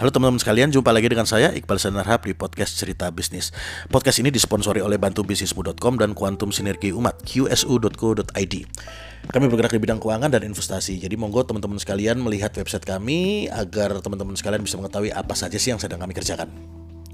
Halo teman-teman sekalian, jumpa lagi dengan saya Iqbal Sanarhab di podcast Cerita Bisnis. Podcast ini disponsori oleh bantubisnismu.com dan Kuantum Sinergi Umat qsu.co.id. Kami bergerak di bidang keuangan dan investasi. Jadi monggo teman-teman sekalian melihat website kami agar teman-teman sekalian bisa mengetahui apa saja sih yang sedang kami kerjakan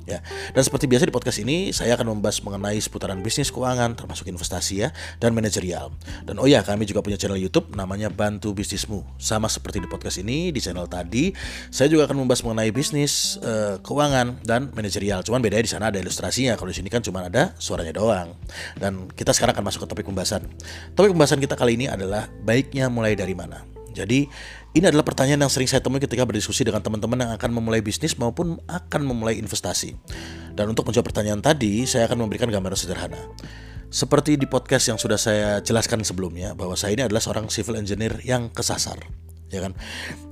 ya. Dan seperti biasa di podcast ini saya akan membahas mengenai seputaran bisnis keuangan termasuk investasi ya dan manajerial. Dan oh ya, kami juga punya channel YouTube namanya Bantu Bisnismu. Sama seperti di podcast ini, di channel tadi saya juga akan membahas mengenai bisnis uh, keuangan dan manajerial. Cuman bedanya di sana ada ilustrasinya. Kalau di sini kan cuma ada suaranya doang. Dan kita sekarang akan masuk ke topik pembahasan. Topik pembahasan kita kali ini adalah baiknya mulai dari mana. Jadi ini adalah pertanyaan yang sering saya temui ketika berdiskusi dengan teman-teman yang akan memulai bisnis maupun akan memulai investasi. Dan untuk menjawab pertanyaan tadi, saya akan memberikan gambaran sederhana. Seperti di podcast yang sudah saya jelaskan sebelumnya, bahwa saya ini adalah seorang civil engineer yang kesasar ya kan.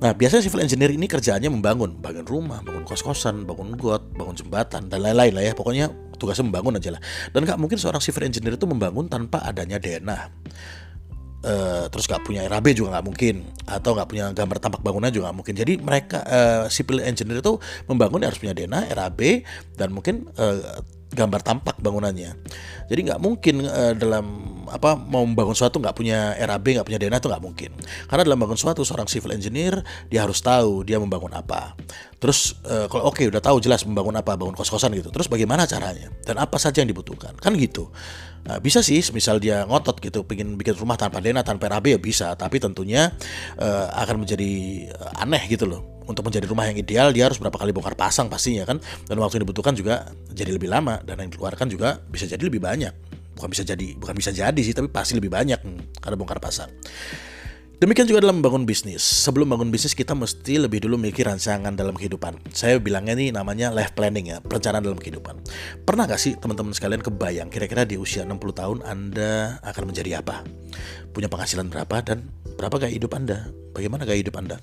Nah, biasanya civil engineer ini kerjaannya membangun, bangun rumah, bangun kos-kosan, bangun got, bangun jembatan dan lain-lain lah ya. Pokoknya tugasnya membangun aja lah. Dan nggak mungkin seorang civil engineer itu membangun tanpa adanya denah uh, terus nggak punya RAB juga nggak mungkin atau nggak punya gambar tampak bangunan juga nggak mungkin jadi mereka uh, civil engineer itu membangun harus punya DENA RAB dan mungkin uh, gambar tampak bangunannya. Jadi nggak mungkin uh, dalam apa mau membangun suatu nggak punya RAB nggak punya DNA itu nggak mungkin. Karena dalam membangun suatu seorang civil engineer dia harus tahu dia membangun apa. Terus uh, kalau oke okay, udah tahu jelas membangun apa, bangun kos-kosan gitu. Terus bagaimana caranya dan apa saja yang dibutuhkan kan gitu. Nah, bisa sih misal dia ngotot gitu pengen bikin rumah tanpa DNA tanpa RAB ya bisa. Tapi tentunya uh, akan menjadi aneh gitu loh untuk menjadi rumah yang ideal dia harus berapa kali bongkar pasang pastinya kan dan waktu yang dibutuhkan juga jadi lebih lama dan yang dikeluarkan juga bisa jadi lebih banyak bukan bisa jadi bukan bisa jadi sih tapi pasti lebih banyak karena bongkar pasang Demikian juga dalam membangun bisnis. Sebelum bangun bisnis kita mesti lebih dulu memiliki rancangan dalam kehidupan. Saya bilangnya ini namanya life planning ya, perencanaan dalam kehidupan. Pernah gak sih teman-teman sekalian kebayang kira-kira di usia 60 tahun Anda akan menjadi apa? Punya penghasilan berapa dan berapa gaya hidup Anda? Bagaimana gaya hidup Anda?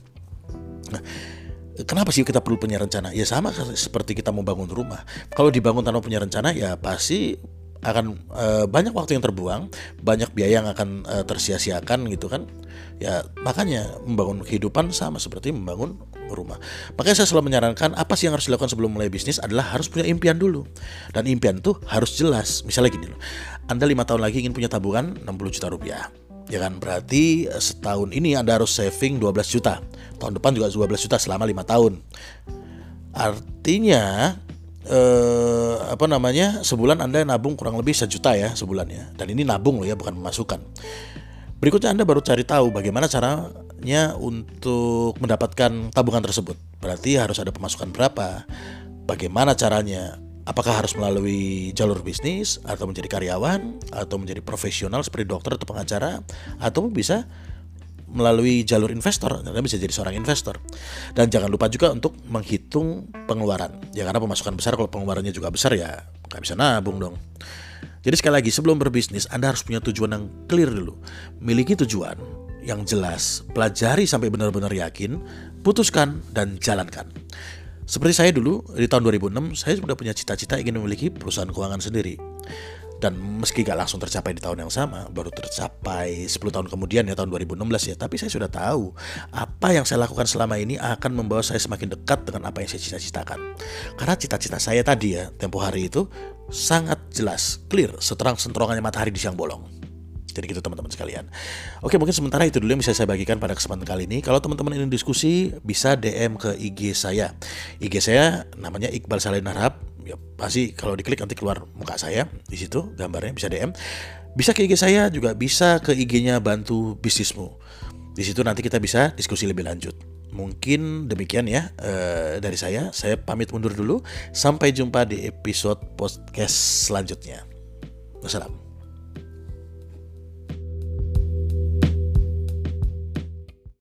Nah, Kenapa sih kita perlu punya rencana? Ya sama seperti kita mau bangun rumah. Kalau dibangun tanpa punya rencana, ya pasti akan e, banyak waktu yang terbuang, banyak biaya yang akan e, tersia-siakan gitu kan. Ya makanya membangun kehidupan sama seperti membangun rumah. Makanya saya selalu menyarankan apa sih yang harus dilakukan sebelum mulai bisnis adalah harus punya impian dulu. Dan impian tuh harus jelas. Misalnya gini loh, Anda lima tahun lagi ingin punya tabungan 60 juta rupiah ya kan berarti eh, setahun ini Anda harus saving 12 juta tahun depan juga 12 juta selama lima tahun artinya eh, apa namanya sebulan Anda nabung kurang lebih sejuta ya sebulan ya. Dan ini nabung loh ya bukan memasukkan. Berikutnya Anda baru cari tahu bagaimana caranya untuk mendapatkan tabungan tersebut. Berarti harus ada pemasukan berapa bagaimana caranya apakah harus melalui jalur bisnis atau menjadi karyawan atau menjadi profesional seperti dokter atau pengacara atau bisa melalui jalur investor Anda bisa jadi seorang investor. Dan jangan lupa juga untuk menghitung pengeluaran. Ya karena pemasukan besar kalau pengeluarannya juga besar ya nggak bisa nabung dong. Jadi sekali lagi sebelum berbisnis Anda harus punya tujuan yang clear dulu. Miliki tujuan yang jelas pelajari sampai benar-benar yakin putuskan dan jalankan. Seperti saya dulu di tahun 2006 saya sudah punya cita-cita ingin memiliki perusahaan keuangan sendiri. Dan meski gak langsung tercapai di tahun yang sama, baru tercapai 10 tahun kemudian ya tahun 2016 ya, tapi saya sudah tahu apa yang saya lakukan selama ini akan membawa saya semakin dekat dengan apa yang saya cita-citakan. Karena cita-cita saya tadi ya, tempo hari itu sangat jelas, clear, seterang senterongannya matahari di siang bolong. Jadi gitu teman-teman sekalian. Oke mungkin sementara itu dulu yang bisa saya bagikan pada kesempatan kali ini. Kalau teman-teman ingin diskusi bisa DM ke IG saya. IG saya namanya Iqbal Salin Harap. Ya, pasti kalau diklik nanti keluar muka saya di situ gambarnya bisa DM. Bisa ke IG saya juga bisa ke IG-nya Bantu Bisnismu. Di situ nanti kita bisa diskusi lebih lanjut. Mungkin demikian ya uh, dari saya. Saya pamit mundur dulu. Sampai jumpa di episode podcast selanjutnya. Wassalam.